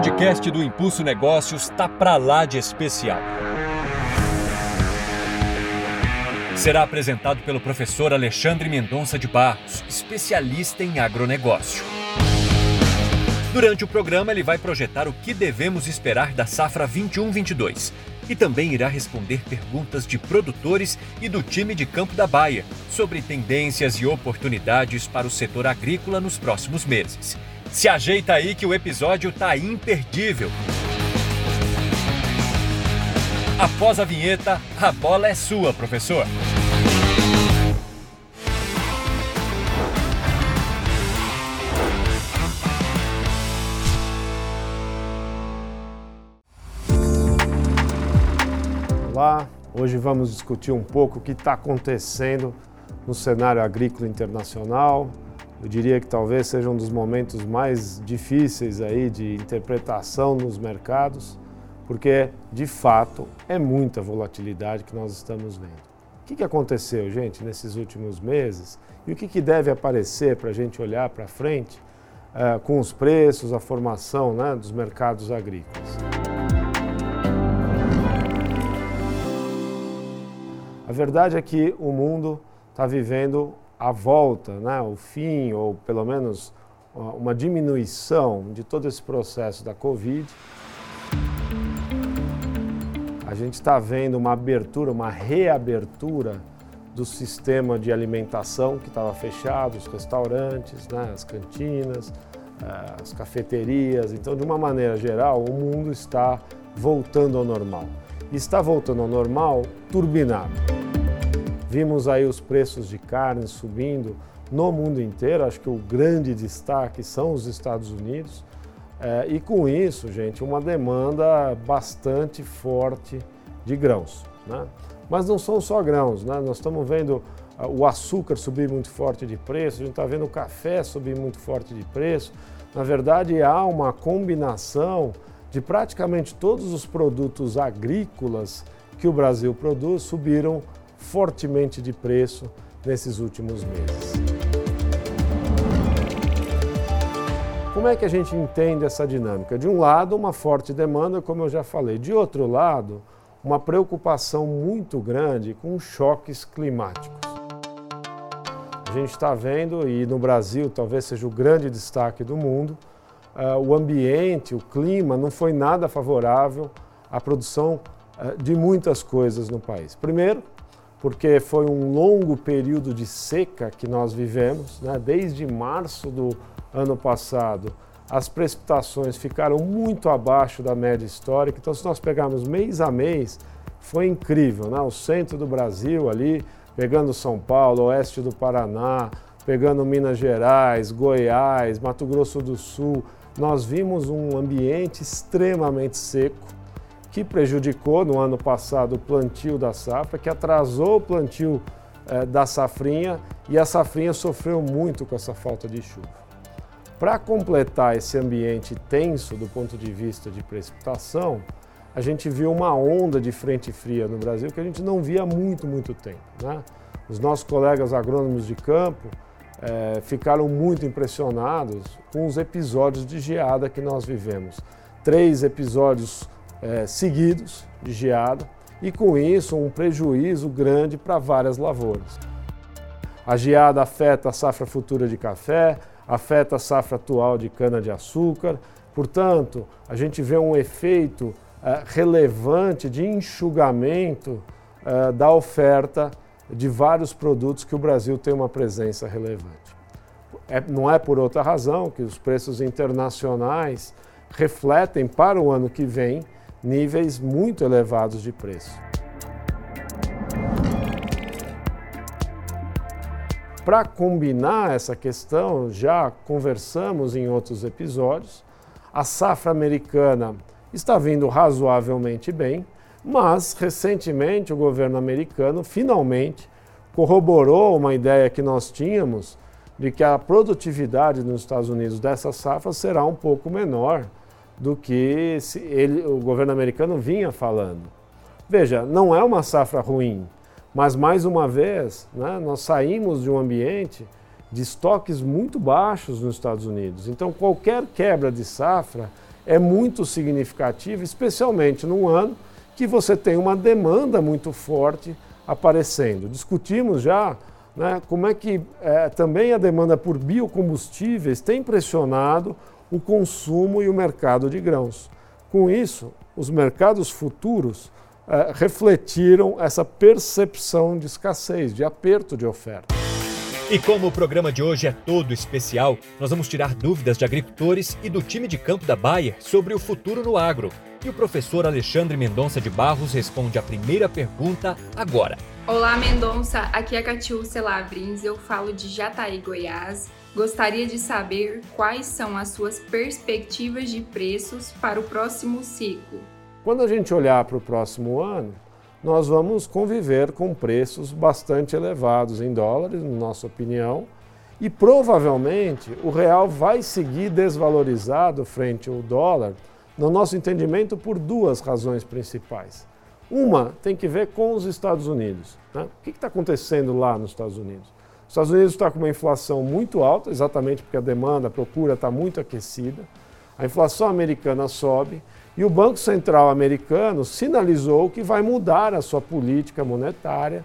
podcast do Impulso Negócios está para lá de especial. Será apresentado pelo professor Alexandre Mendonça de Barros, especialista em agronegócio. Durante o programa, ele vai projetar o que devemos esperar da safra 21-22 e também irá responder perguntas de produtores e do time de campo da Baia sobre tendências e oportunidades para o setor agrícola nos próximos meses. Se ajeita aí que o episódio tá imperdível. Após a vinheta, a bola é sua, professor. Olá, hoje vamos discutir um pouco o que está acontecendo no cenário agrícola internacional. Eu diria que talvez seja um dos momentos mais difíceis aí de interpretação nos mercados, porque de fato é muita volatilidade que nós estamos vendo. O que, aconteceu, gente, nesses últimos meses e o que, que deve aparecer para a gente olhar para frente uh, com os preços, a formação né, dos mercados agrícolas? A verdade é que o mundo está vivendo a volta, né, o fim, ou pelo menos uma diminuição de todo esse processo da Covid. A gente está vendo uma abertura, uma reabertura do sistema de alimentação que estava fechado, os restaurantes, né, as cantinas, eh, as cafeterias. Então, de uma maneira geral, o mundo está voltando ao normal. E está voltando ao normal turbinado. Vimos aí os preços de carne subindo no mundo inteiro, acho que o grande destaque são os Estados Unidos. É, e com isso, gente, uma demanda bastante forte de grãos. Né? Mas não são só grãos, né? nós estamos vendo uh, o açúcar subir muito forte de preço, a gente está vendo o café subir muito forte de preço. Na verdade, há uma combinação de praticamente todos os produtos agrícolas que o Brasil produz subiram fortemente de preço nesses últimos meses. Como é que a gente entende essa dinâmica? De um lado, uma forte demanda, como eu já falei. De outro lado, uma preocupação muito grande com choques climáticos. A gente está vendo, e no Brasil talvez seja o grande destaque do mundo, uh, o ambiente, o clima não foi nada favorável à produção uh, de muitas coisas no país. Primeiro, porque foi um longo período de seca que nós vivemos, né? desde março do ano passado. As precipitações ficaram muito abaixo da média histórica, então, se nós pegarmos mês a mês, foi incrível. Né? O centro do Brasil, ali, pegando São Paulo, oeste do Paraná, pegando Minas Gerais, Goiás, Mato Grosso do Sul, nós vimos um ambiente extremamente seco que prejudicou no ano passado o plantio da safra, que atrasou o plantio eh, da safrinha e a safrinha sofreu muito com essa falta de chuva. Para completar esse ambiente tenso do ponto de vista de precipitação, a gente viu uma onda de frente fria no Brasil que a gente não via há muito, muito tempo. Né? Os nossos colegas agrônomos de campo eh, ficaram muito impressionados com os episódios de geada que nós vivemos. Três episódios é, seguidos de geada e com isso um prejuízo grande para várias lavouras. A geada afeta a safra futura de café, afeta a safra atual de cana-de-açúcar, portanto, a gente vê um efeito é, relevante de enxugamento é, da oferta de vários produtos que o Brasil tem uma presença relevante. É, não é por outra razão que os preços internacionais refletem para o ano que vem níveis muito elevados de preço. Para combinar essa questão, já conversamos em outros episódios, a safra americana está vindo razoavelmente bem, mas recentemente o governo americano finalmente corroborou uma ideia que nós tínhamos de que a produtividade nos Estados Unidos dessa safra será um pouco menor do que ele, o governo americano vinha falando. Veja, não é uma safra ruim, mas mais uma vez, né, nós saímos de um ambiente de estoques muito baixos nos Estados Unidos. Então, qualquer quebra de safra é muito significativa, especialmente num ano que você tem uma demanda muito forte aparecendo. Discutimos já né, como é que é, também a demanda por biocombustíveis tem pressionado o consumo e o mercado de grãos. Com isso, os mercados futuros é, refletiram essa percepção de escassez, de aperto de oferta. E como o programa de hoje é todo especial, nós vamos tirar dúvidas de agricultores e do time de campo da Bayer sobre o futuro no agro. E o professor Alexandre Mendonça de Barros responde a primeira pergunta agora. Olá, Mendonça. Aqui é Catiúcia Lavrins. Eu falo de Jataí, Goiás. Gostaria de saber quais são as suas perspectivas de preços para o próximo ciclo. Quando a gente olhar para o próximo ano, nós vamos conviver com preços bastante elevados em dólares, na nossa opinião, e provavelmente o real vai seguir desvalorizado frente ao dólar, no nosso entendimento, por duas razões principais. Uma tem que ver com os Estados Unidos. Né? O que está acontecendo lá nos Estados Unidos? Os Estados Unidos está com uma inflação muito alta, exatamente porque a demanda, a procura está muito aquecida. A inflação americana sobe e o Banco Central americano sinalizou que vai mudar a sua política monetária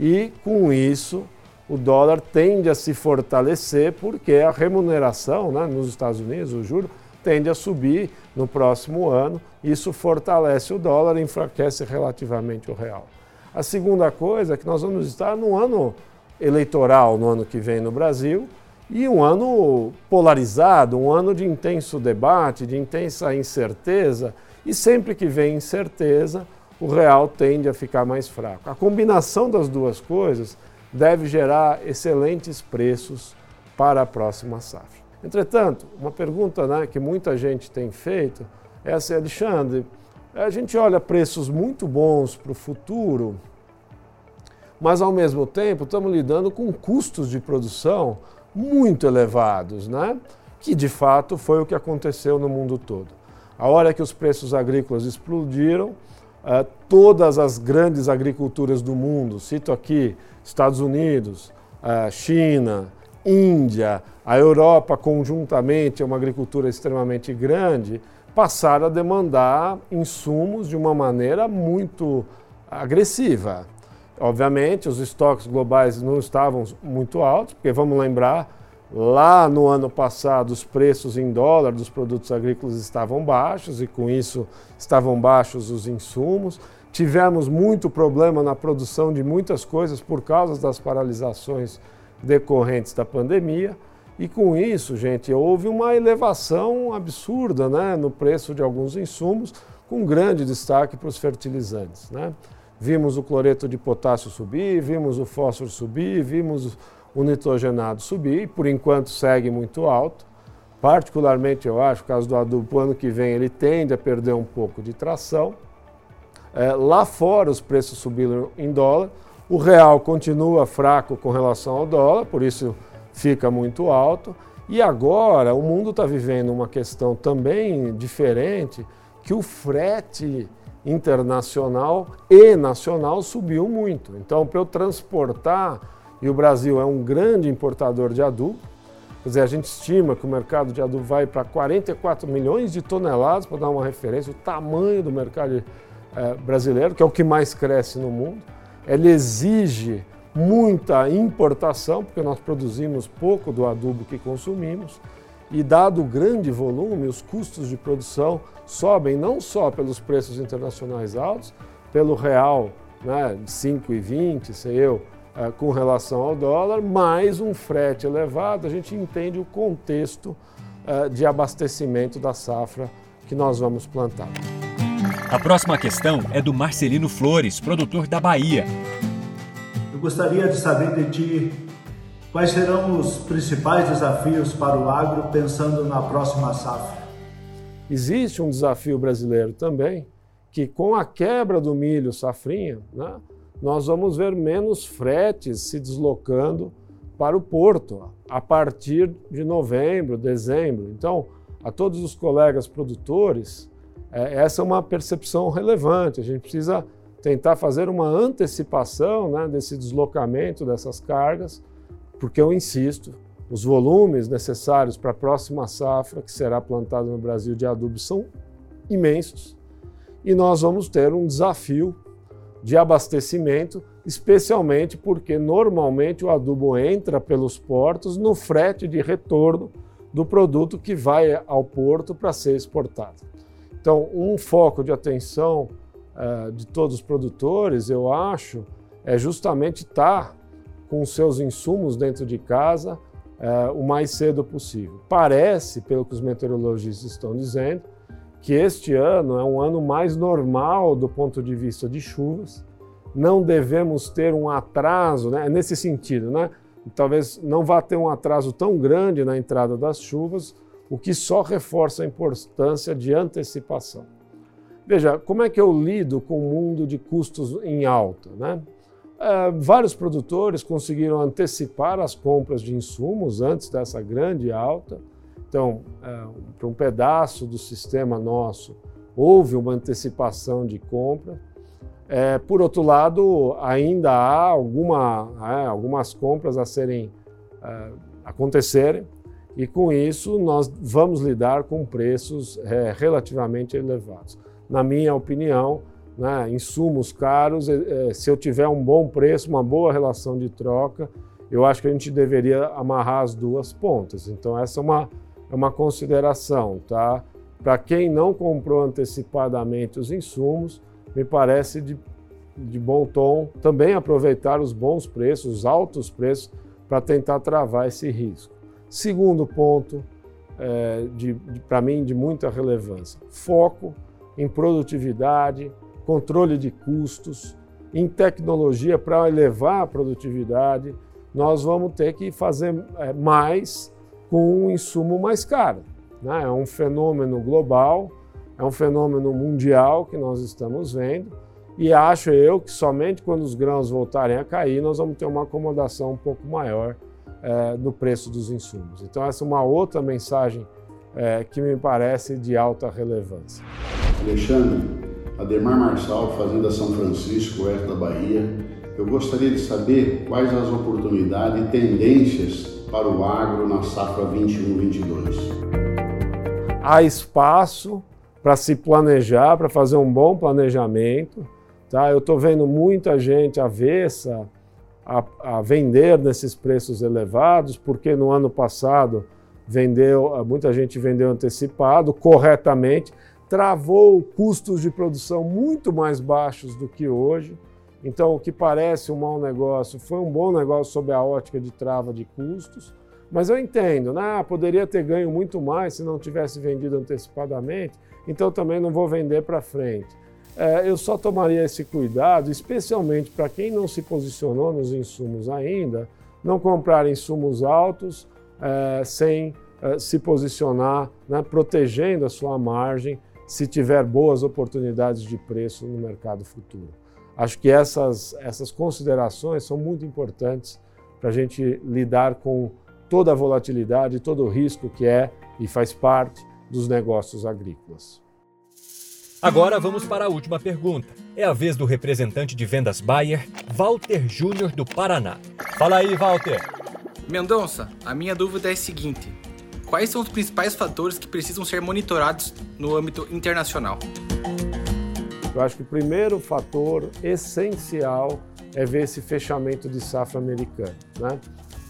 e, com isso, o dólar tende a se fortalecer porque a remuneração né, nos Estados Unidos, o juro, tende a subir no próximo ano. Isso fortalece o dólar e enfraquece relativamente o real. A segunda coisa é que nós vamos estar no ano eleitoral no ano que vem no Brasil e um ano polarizado, um ano de intenso debate, de intensa incerteza, e sempre que vem incerteza, o real tende a ficar mais fraco. A combinação das duas coisas deve gerar excelentes preços para a próxima safra. Entretanto, uma pergunta né, que muita gente tem feito é assim, Alexandre, a gente olha preços muito bons para o futuro, mas ao mesmo tempo estamos lidando com custos de produção muito elevados, né? que de fato foi o que aconteceu no mundo todo. A hora que os preços agrícolas explodiram, eh, todas as grandes agriculturas do mundo, cito aqui Estados Unidos, eh, China, Índia, a Europa conjuntamente é uma agricultura extremamente grande, passaram a demandar insumos de uma maneira muito agressiva. Obviamente, os estoques globais não estavam muito altos, porque vamos lembrar, lá no ano passado os preços em dólar dos produtos agrícolas estavam baixos e com isso estavam baixos os insumos. Tivemos muito problema na produção de muitas coisas por causa das paralisações decorrentes da pandemia. E com isso, gente, houve uma elevação absurda né, no preço de alguns insumos, com grande destaque para os fertilizantes. Né? Vimos o cloreto de potássio subir, vimos o fósforo subir, vimos o nitrogenado subir, por enquanto segue muito alto. Particularmente, eu acho, o caso do adubo, ano que vem ele tende a perder um pouco de tração. É, lá fora os preços subiram em dólar, o real continua fraco com relação ao dólar, por isso fica muito alto. E agora o mundo está vivendo uma questão também diferente, que o frete internacional e nacional subiu muito. Então, para eu transportar, e o Brasil é um grande importador de adubo, quer dizer, a gente estima que o mercado de adubo vai para 44 milhões de toneladas, para dar uma referência, o tamanho do mercado eh, brasileiro, que é o que mais cresce no mundo. Ele exige muita importação, porque nós produzimos pouco do adubo que consumimos, e dado o grande volume, os custos de produção sobem não só pelos preços internacionais altos, pelo real né, 5,20, sei eu, é, com relação ao dólar, mais um frete elevado, a gente entende o contexto é, de abastecimento da safra que nós vamos plantar. A próxima questão é do Marcelino Flores, produtor da Bahia. Eu gostaria de saber de ti quais serão os principais desafios para o agro pensando na próxima safra. Existe um desafio brasileiro também, que com a quebra do milho safrinha, né, nós vamos ver menos fretes se deslocando para o porto a partir de novembro, dezembro. Então, a todos os colegas produtores, é, essa é uma percepção relevante. A gente precisa tentar fazer uma antecipação né, desse deslocamento dessas cargas, porque eu insisto, Os volumes necessários para a próxima safra, que será plantada no Brasil de adubo, são imensos e nós vamos ter um desafio de abastecimento, especialmente porque normalmente o adubo entra pelos portos no frete de retorno do produto que vai ao porto para ser exportado. Então, um foco de atenção uh, de todos os produtores, eu acho, é justamente estar tá com seus insumos dentro de casa uh, o mais cedo possível. Parece, pelo que os meteorologistas estão dizendo, que este ano é um ano mais normal do ponto de vista de chuvas. Não devemos ter um atraso, né? nesse sentido, né? Talvez não vá ter um atraso tão grande na entrada das chuvas, o que só reforça a importância de antecipação. Veja, como é que eu lido com o mundo de custos em alta? Né? É, vários produtores conseguiram antecipar as compras de insumos antes dessa grande alta. Então, é, para um pedaço do sistema nosso, houve uma antecipação de compra. É, por outro lado, ainda há alguma, é, algumas compras a serem é, acontecerem e com isso nós vamos lidar com preços é, relativamente elevados. Na minha opinião, né, insumos caros, é, é, se eu tiver um bom preço, uma boa relação de troca, eu acho que a gente deveria amarrar as duas pontas. Então essa é uma, é uma consideração, tá? Para quem não comprou antecipadamente os insumos, me parece de, de bom tom também aproveitar os bons preços, os altos preços, para tentar travar esse risco. Segundo ponto, é, para mim, de muita relevância: foco em produtividade, controle de custos, em tecnologia para elevar a produtividade. Nós vamos ter que fazer é, mais com um insumo mais caro. Né? É um fenômeno global, é um fenômeno mundial que nós estamos vendo. E acho eu que somente quando os grãos voltarem a cair, nós vamos ter uma acomodação um pouco maior é, no preço dos insumos. Então, essa é uma outra mensagem é, que me parece de alta relevância. Alexandre, Ademar Marçal, Fazenda São Francisco, oeste da Bahia. Eu gostaria de saber quais as oportunidades e tendências para o agro na safra 21-22. Há espaço para se planejar, para fazer um bom planejamento. Tá? Eu estou vendo muita gente avessa a, a, vender nesses preços elevados, porque no ano passado vendeu, muita gente vendeu antecipado, corretamente, travou custos de produção muito mais baixos do que hoje. Então, o que parece um mau negócio foi um bom negócio sob a ótica de trava de custos. Mas eu entendo, né? poderia ter ganho muito mais se não tivesse vendido antecipadamente, então também não vou vender para frente. É, eu só tomaria esse cuidado, especialmente para quem não se posicionou nos insumos ainda, não comprar insumos altos é, sem é, se posicionar, né, protegendo a sua margem se tiver boas oportunidades de preço no mercado futuro. Acho que essas, essas considerações são muito importantes para a gente lidar com toda a volatilidade, todo o risco que é e faz parte dos negócios agrícolas. Agora vamos para a última pergunta. É a vez do representante de vendas Bayer, Walter Júnior do Paraná. Fala aí, Walter. Mendonça, a minha dúvida é a seguinte: quais são os principais fatores que precisam ser monitorados no âmbito internacional? Eu acho que o primeiro fator essencial é ver esse fechamento de safra americano. Né?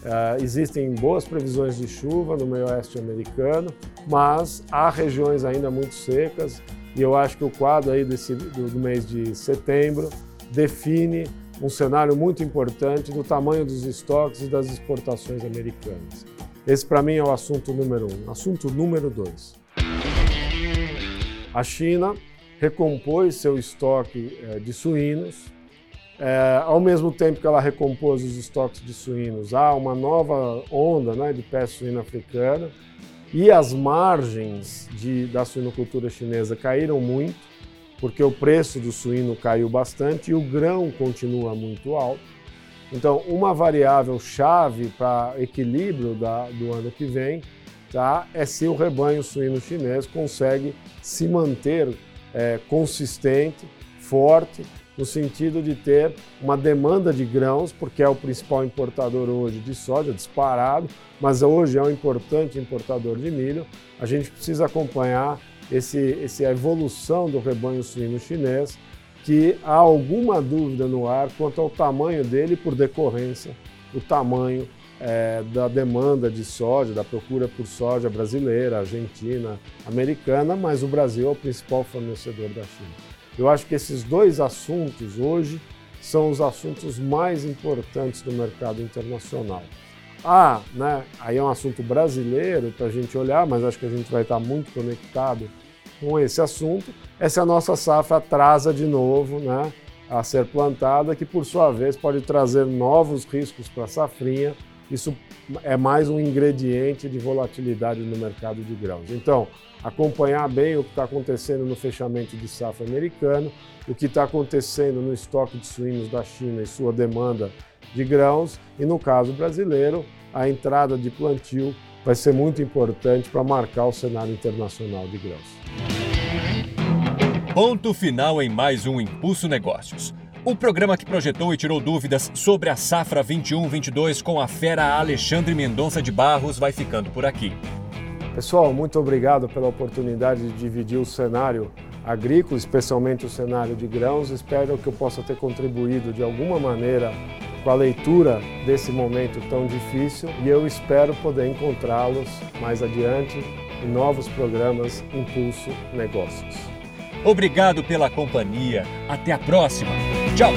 Uh, existem boas previsões de chuva no meio oeste americano, mas há regiões ainda muito secas e eu acho que o quadro aí desse, do, do mês de setembro define um cenário muito importante do tamanho dos estoques e das exportações americanas. Esse, para mim, é o assunto número um. Assunto número dois. A China recompôs seu estoque é, de suínos. É, ao mesmo tempo que ela recompôs os estoques de suínos, há uma nova onda né, de peste suína africana e as margens de, da suinocultura chinesa caíram muito, porque o preço do suíno caiu bastante e o grão continua muito alto. Então, uma variável chave para equilíbrio da, do ano que vem tá, é se o rebanho suíno chinês consegue se manter é, consistente, forte no sentido de ter uma demanda de grãos, porque é o principal importador hoje de soja, disparado, mas hoje é um importante importador de milho. A gente precisa acompanhar esse, evolução do rebanho suíno chinês, que há alguma dúvida no ar quanto ao tamanho dele por decorrência do tamanho é, da demanda de soja, da procura por soja brasileira, argentina, americana, mas o Brasil é o principal fornecedor da China. Eu acho que esses dois assuntos hoje são os assuntos mais importantes do mercado internacional. Ah, né, aí é um assunto brasileiro para a gente olhar, mas acho que a gente vai estar muito conectado com esse assunto. É a nossa safra atrasa de novo né, a ser plantada, que por sua vez pode trazer novos riscos para a safrinha. Isso é mais um ingrediente de volatilidade no mercado de grãos. Então, acompanhar bem o que está acontecendo no fechamento de safra americano, o que está acontecendo no estoque de suínos da China e sua demanda de grãos, e no caso brasileiro, a entrada de plantio vai ser muito importante para marcar o cenário internacional de grãos. Ponto final em mais um Impulso Negócios. O programa que projetou e tirou dúvidas sobre a safra 21-22 com a fera Alexandre Mendonça de Barros vai ficando por aqui. Pessoal, muito obrigado pela oportunidade de dividir o cenário agrícola, especialmente o cenário de grãos. Espero que eu possa ter contribuído de alguma maneira com a leitura desse momento tão difícil e eu espero poder encontrá-los mais adiante em novos programas Impulso Negócios. Obrigado pela companhia. Até a próxima. Tchau.